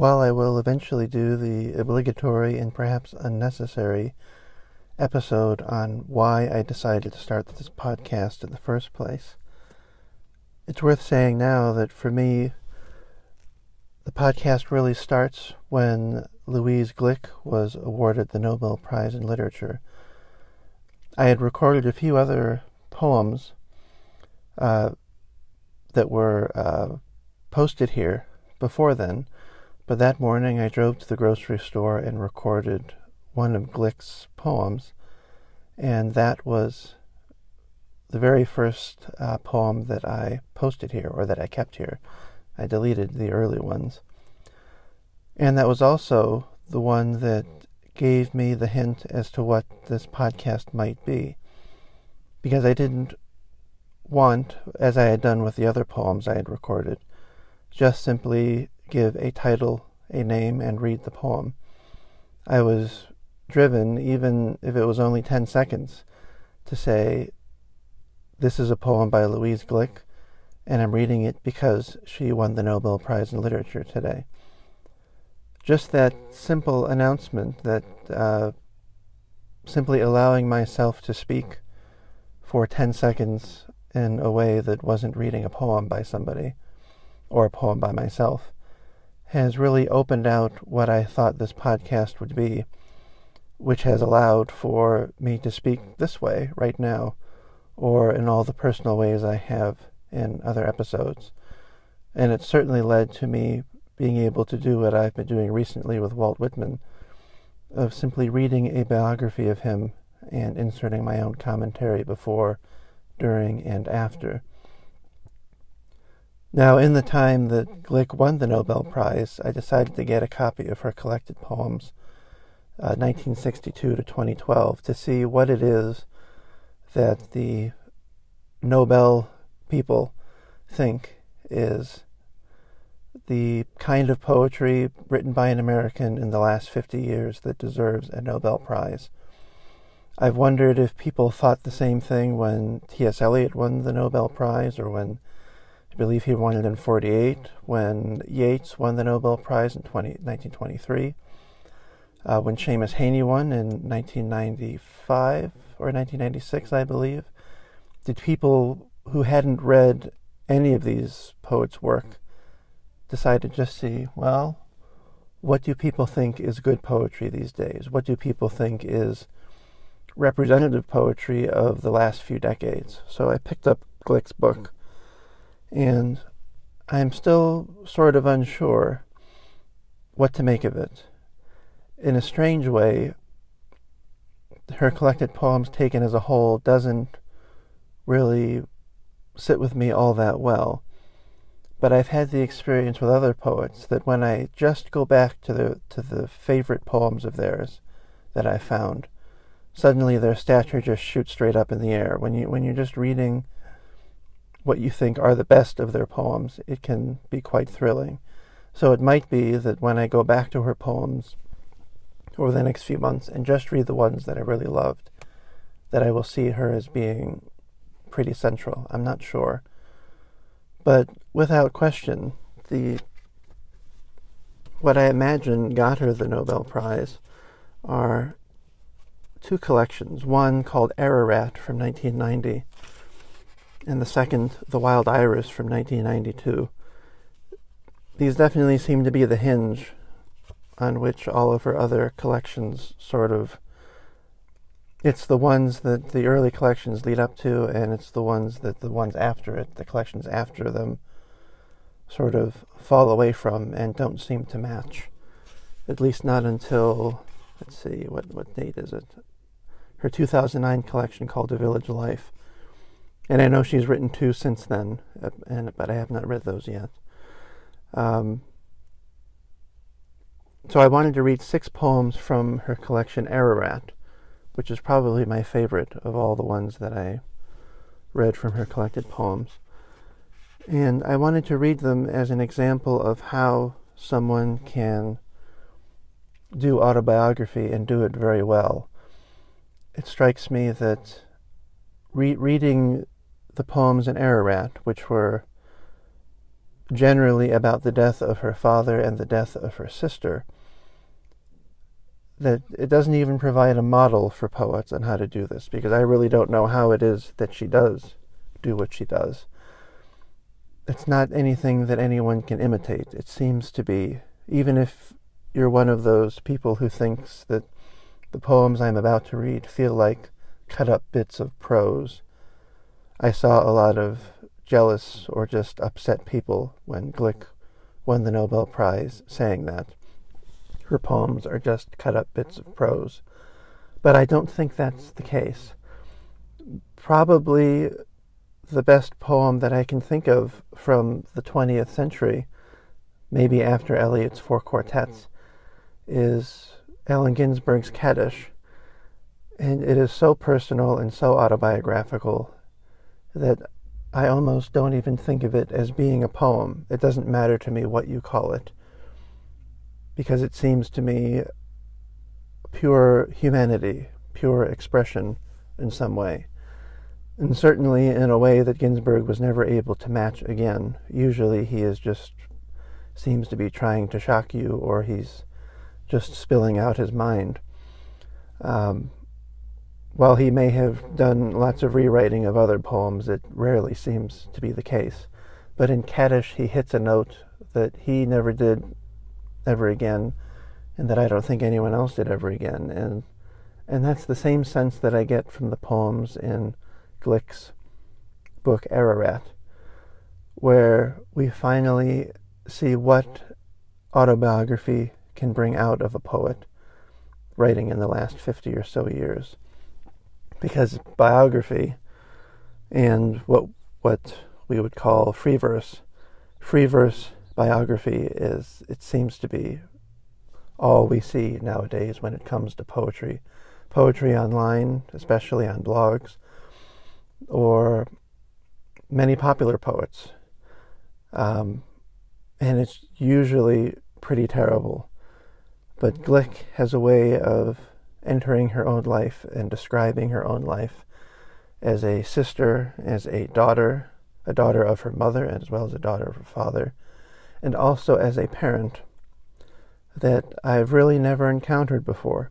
While I will eventually do the obligatory and perhaps unnecessary episode on why I decided to start this podcast in the first place, it's worth saying now that for me, the podcast really starts when Louise Glück was awarded the Nobel Prize in Literature. I had recorded a few other poems uh, that were uh, posted here before then but that morning I drove to the grocery store and recorded one of Glück's poems, and that was the very first uh, poem that I posted here, or that I kept here. I deleted the early ones. And that was also the one that gave me the hint as to what this podcast might be. Because I didn't want, as I had done with the other poems I had recorded, just simply give a title, a name, and read the poem. I was driven, even if it was only 10 seconds, to say, This is a poem by Louise Glück, and I'm reading it because she won the Nobel Prize in Literature today. Just that simple announcement that uh, simply allowing myself to speak for 10 seconds in a way that wasn't reading a poem by somebody or a poem by myself has really opened out what I thought this podcast would be, which has allowed for me to speak this way right now, or in all the personal ways I have in other episodes. And it certainly led to me being able to do what I've been doing recently with Walt Whitman, of simply reading a biography of him and inserting my own commentary before, during, and after. Now, in the time that Glück won the Nobel Prize, I decided to get a copy of her collected poems, uh, 1962 to 2012, to see what it is that the Nobel people think is the kind of poetry written by an American in the last 50 years that deserves a Nobel Prize. I've wondered if people thought the same thing when T.S. Eliot won the Nobel Prize or when I believe he won it in 48 when Yeats won the Nobel Prize in 20, 1923. Uh, when Seamus Heaney won in 1995 or 1996, I believe, did people who hadn't read any of these poets' work decide to just see, well, what do people think is good poetry these days? What do people think is representative poetry of the last few decades? So I picked up Glück's book and I'm still sort of unsure what to make of it. In a strange way, her collected poems taken as a whole doesn't really sit with me all that well. But I've had the experience with other poets that when I just go back to the to the favorite poems of theirs that I found, suddenly their stature just shoots straight up in the air. When you when you're just reading what you think are the best of their poems, it can be quite thrilling. So it might be that when I go back to her poems over the next few months and just read the ones that I really loved, that I will see her as being pretty central. I'm not sure. But without question, the what I imagine got her the Nobel Prize are two collections. One called Ararat from 1990, and the second, The Wild Iris from 1992. These definitely seem to be the hinge on which all of her other collections sort of. It's the ones that the early collections lead up to, and it's the ones that the ones after it, the collections after them, sort of fall away from and don't seem to match. At least not until, let's see, what, what date is it? Her 2009 collection called A Village Life. And I know she's written two since then, uh, and, but I have not read those yet. Um, so I wanted to read six poems from her collection Ararat, which is probably my favorite of all the ones that I read from her collected poems. And I wanted to read them as an example of how someone can do autobiography and do it very well. It strikes me that re- reading the poems in Ararat, which were generally about the death of her father and the death of her sister, that it doesn't even provide a model for poets on how to do this, because I really don't know how it is that she does do what she does. It's not anything that anyone can imitate. It seems to be, even if you're one of those people who thinks that the poems I'm about to read feel like cut up bits of prose. I saw a lot of jealous or just upset people when Glück won the Nobel Prize saying that. Her poems are just cut up bits of prose. But I don't think that's the case. Probably the best poem that I can think of from the 20th century, maybe after Eliot's Four Quartets, is Allen Ginsberg's Kaddish. And it is so personal and so autobiographical that I almost don't even think of it as being a poem. It doesn't matter to me what you call it, because it seems to me pure humanity, pure expression in some way. And certainly in a way that Ginsberg was never able to match again. Usually he is just seems to be trying to shock you, or he's just spilling out his mind. Um, while he may have done lots of rewriting of other poems, it rarely seems to be the case. But in Kaddish, he hits a note that he never did ever again, and that I don't think anyone else did ever again. And and that's the same sense that I get from the poems in Glück's book Ararat, where we finally see what autobiography can bring out of a poet writing in the last 50 or so years because biography and what what we would call free verse, free verse biography is it seems to be all we see nowadays when it comes to poetry, poetry online, especially on blogs, or many popular poets, um, and it's usually pretty terrible. But Glück has a way of entering her own life and describing her own life as a sister, as a daughter, a daughter of her mother, as well as a daughter of her father, and also as a parent that I've really never encountered before.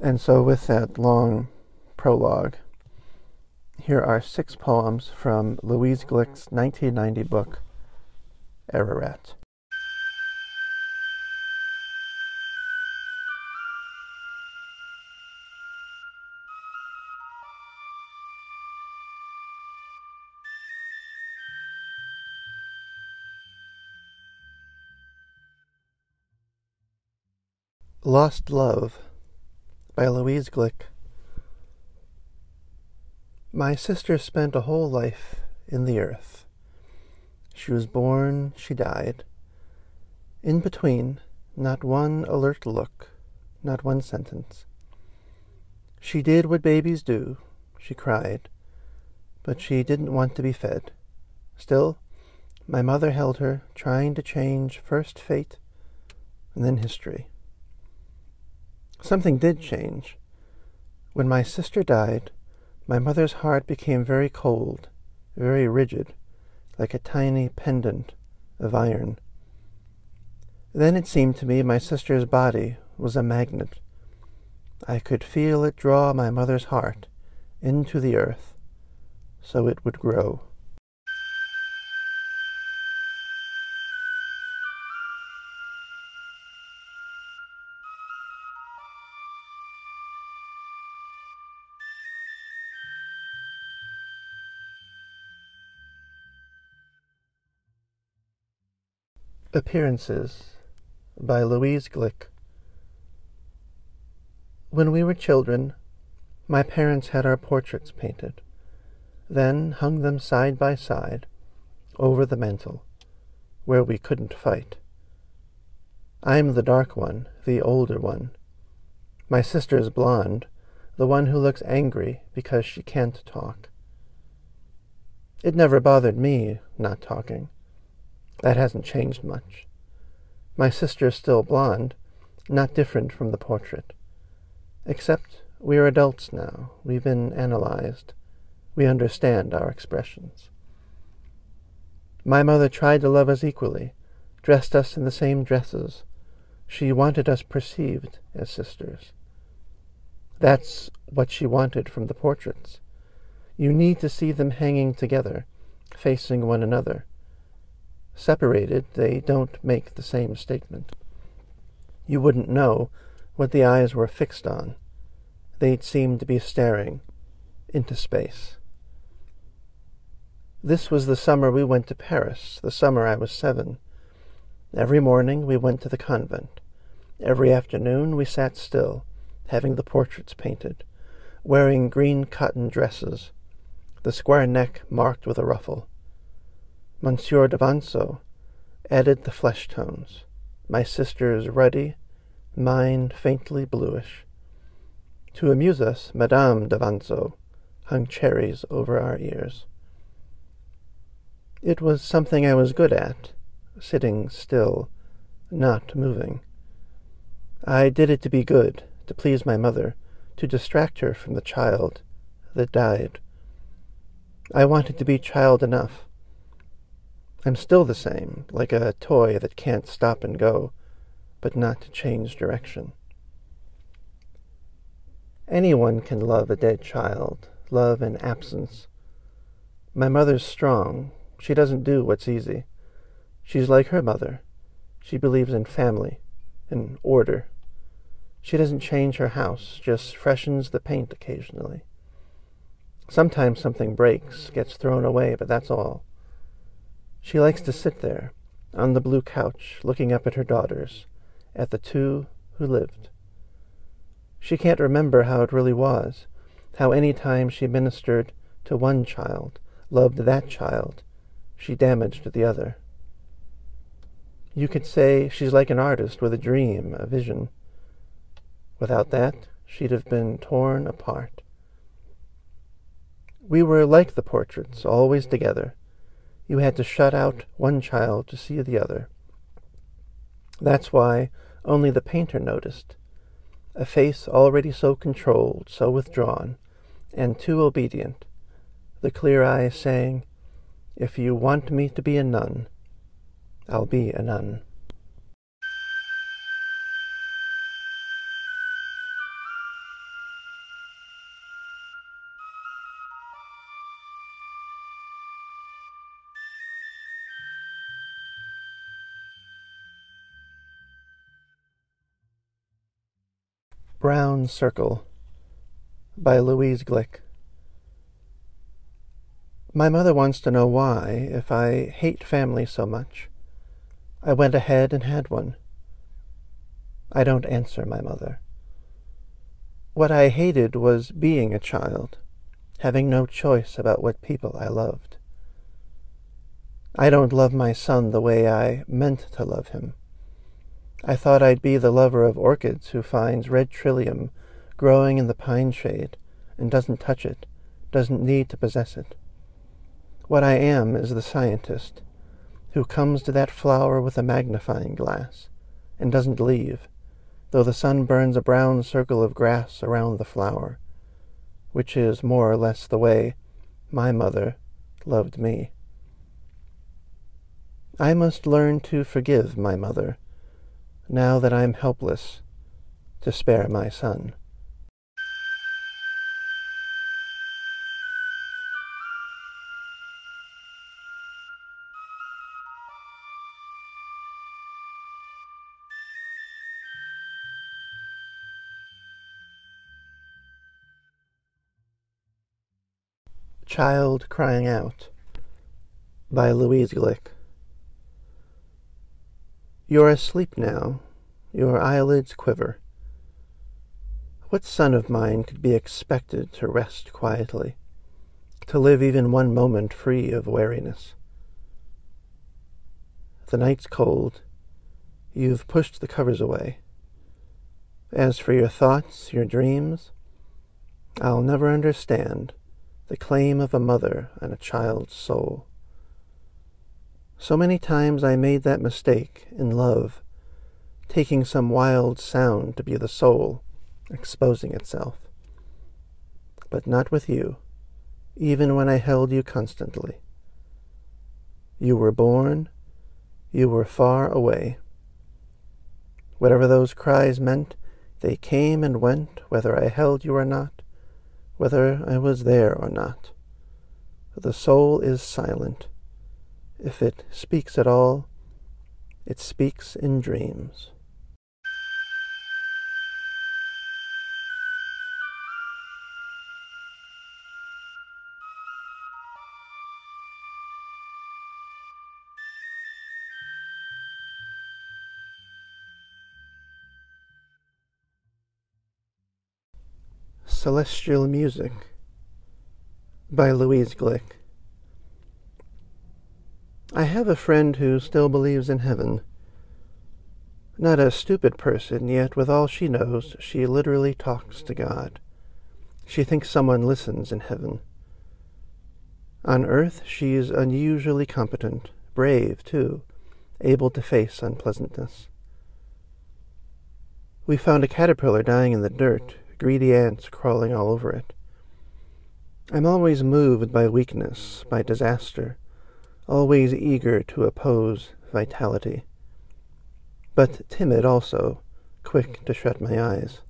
And so, with that long prologue, here are six poems from Louise Glück's 1990 book, Ararat. Lost Love by Louise Glück. My sister spent a whole life in the earth. She was born, she died. In between, not one alert look, not one sentence. She did what babies do, she cried, but she didn't want to be fed. Still, my mother held her, trying to change first fate and then history. Something did change. When my sister died, my mother's heart became very cold, very rigid, like a tiny pendant of iron. Then it seemed to me my sister's body was a magnet. I could feel it draw my mother's heart into the earth, so it would grow. Appearances by Louise Glück. When we were children, my parents had our portraits painted, then hung them side by side over the mantel, where we couldn't fight. I'm the dark one, the older one. My sister's blonde, the one who looks angry because she can't talk. It never bothered me not talking. That hasn't changed much. My sister is still blonde, not different from the portrait. Except we are adults now. We've been analyzed. We understand our expressions. My mother tried to love us equally, dressed us in the same dresses. She wanted us perceived as sisters. That's what she wanted from the portraits. You need to see them hanging together, facing one another. Separated, they don't make the same statement. You wouldn't know what the eyes were fixed on. They'd seem to be staring into space. This was the summer we went to Paris, the summer I was seven. Every morning we went to the convent. Every afternoon we sat still, having the portraits painted, wearing green cotton dresses, the square neck marked with a ruffle. Monsieur Davanzo added the flesh tones, my sister's ruddy, mine faintly bluish. To amuse us, Madame Davanzo hung cherries over our ears. It was something I was good at, sitting still, not moving. I did it to be good, to please my mother, to distract her from the child that died. I wanted to be child enough, I'm still the same, like a toy that can't stop and go, but not to change direction. Anyone can love a dead child, love an absence. My mother's strong. She doesn't do what's easy. She's like her mother. She believes in family, in order. She doesn't change her house, just freshens the paint occasionally. Sometimes something breaks, gets thrown away, but that's all. She likes to sit there, on the blue couch, looking up at her daughters, at the two who lived. She can't remember how it really was, how any time she ministered to one child, loved that child, she damaged the other. You could say she's like an artist with a dream, a vision. Without that, she'd have been torn apart. We were like the portraits, always together, you had to shut out one child to see the other. That's why only the painter noticed. A face already so controlled, so withdrawn, and too obedient. The clear eyes saying, If you want me to be a nun, I'll be a nun. Brown Circle by Louise Glück. My mother wants to know why, if I hate family so much, I went ahead and had one. I don't answer my mother. What I hated was being a child, having no choice about what people I loved. I don't love my son the way I meant to love him. I thought I'd be the lover of orchids who finds red trillium growing in the pine shade and doesn't touch it, doesn't need to possess it. What I am is the scientist who comes to that flower with a magnifying glass and doesn't leave, though the sun burns a brown circle of grass around the flower, which is more or less the way my mother loved me. I must learn to forgive my mother now that I am helpless to spare my son. Child Crying Out by Louise Glück. You're asleep now, your eyelids quiver. What son of mine could be expected to rest quietly, to live even one moment free of weariness? The night's cold. You've pushed the covers away. As for your thoughts, your dreams, I'll never understand the claim of a mother on a child's soul. So many times I made that mistake in love, taking some wild sound to be the soul, exposing itself. But not with you, even when I held you constantly. You were born, you were far away. Whatever those cries meant, they came and went, whether I held you or not, whether I was there or not. The soul is silent. If it speaks at all, it speaks in dreams. Celestial Music by Louise Glück. I have a friend who still believes in heaven. Not a stupid person, yet with all she knows, she literally talks to God. She thinks someone listens in heaven. On earth, she's unusually competent, brave, too, able to face unpleasantness. We found a caterpillar dying in the dirt greedy ants crawling all over it. I'm always moved by weakness, by disaster, always eager to oppose vitality, but timid also, quick to shut my eyes.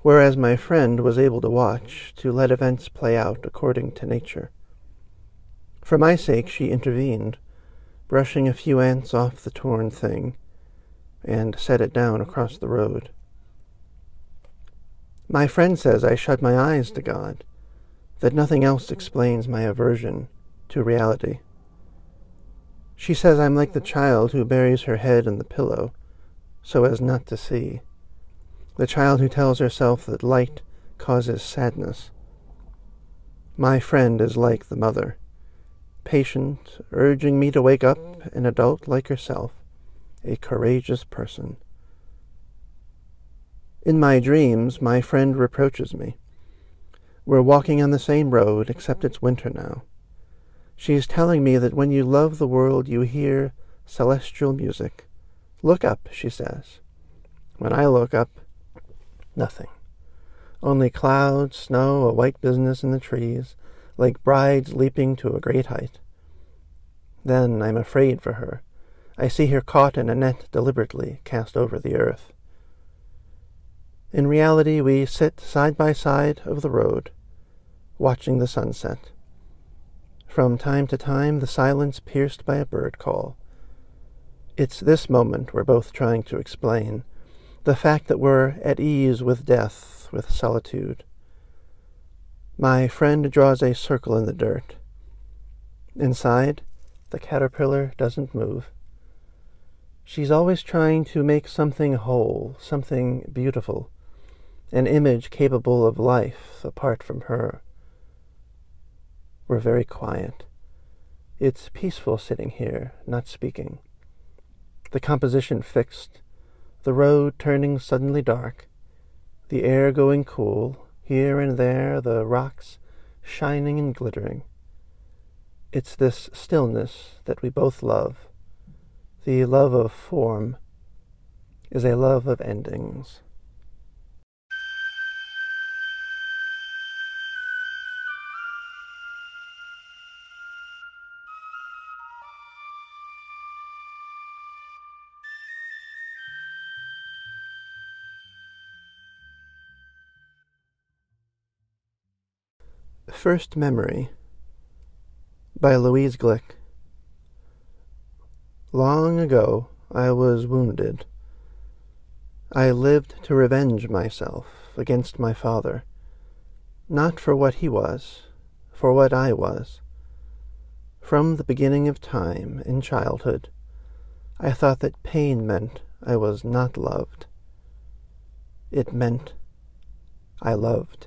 Whereas my friend was able to watch, to let events play out according to nature. For my sake, she intervened, brushing a few ants off the torn thing, and set it down across the road. My friend says I shut my eyes to God, that nothing else explains my aversion to reality. She says I'm like the child who buries her head in the pillow so as not to see, the child who tells herself that light causes sadness. My friend is like the mother, patient, urging me to wake up an adult like herself, a courageous person. In my dreams, my friend reproaches me. We're walking on the same road, except it's winter now. She is telling me that when you love the world, you hear celestial music. Look up, she says. When I look up, nothing. Only clouds, snow, a white business in the trees, like brides leaping to a great height. Then I'm afraid for her. I see her caught in a net deliberately cast over the earth. In reality, we sit side by side of the road, watching the sunset. From time to time, the silence pierced by a bird call. It's this moment we're both trying to explain the fact that we're at ease with death, with solitude. My friend draws a circle in the dirt. Inside, the caterpillar doesn't move. She's always trying to make something whole, something beautiful an image capable of life apart from her. We're very quiet. It's peaceful sitting here, not speaking. The composition fixed, the road turning suddenly dark, the air going cool, here and there the rocks shining and glittering. It's this stillness that we both love. The love of form is a love of endings. First Memory by Louise Glück. Long ago I was wounded. I lived to revenge myself against my father, not for what he was, for what I was. From the beginning of time, in childhood, I thought that pain meant I was not loved. It meant I loved.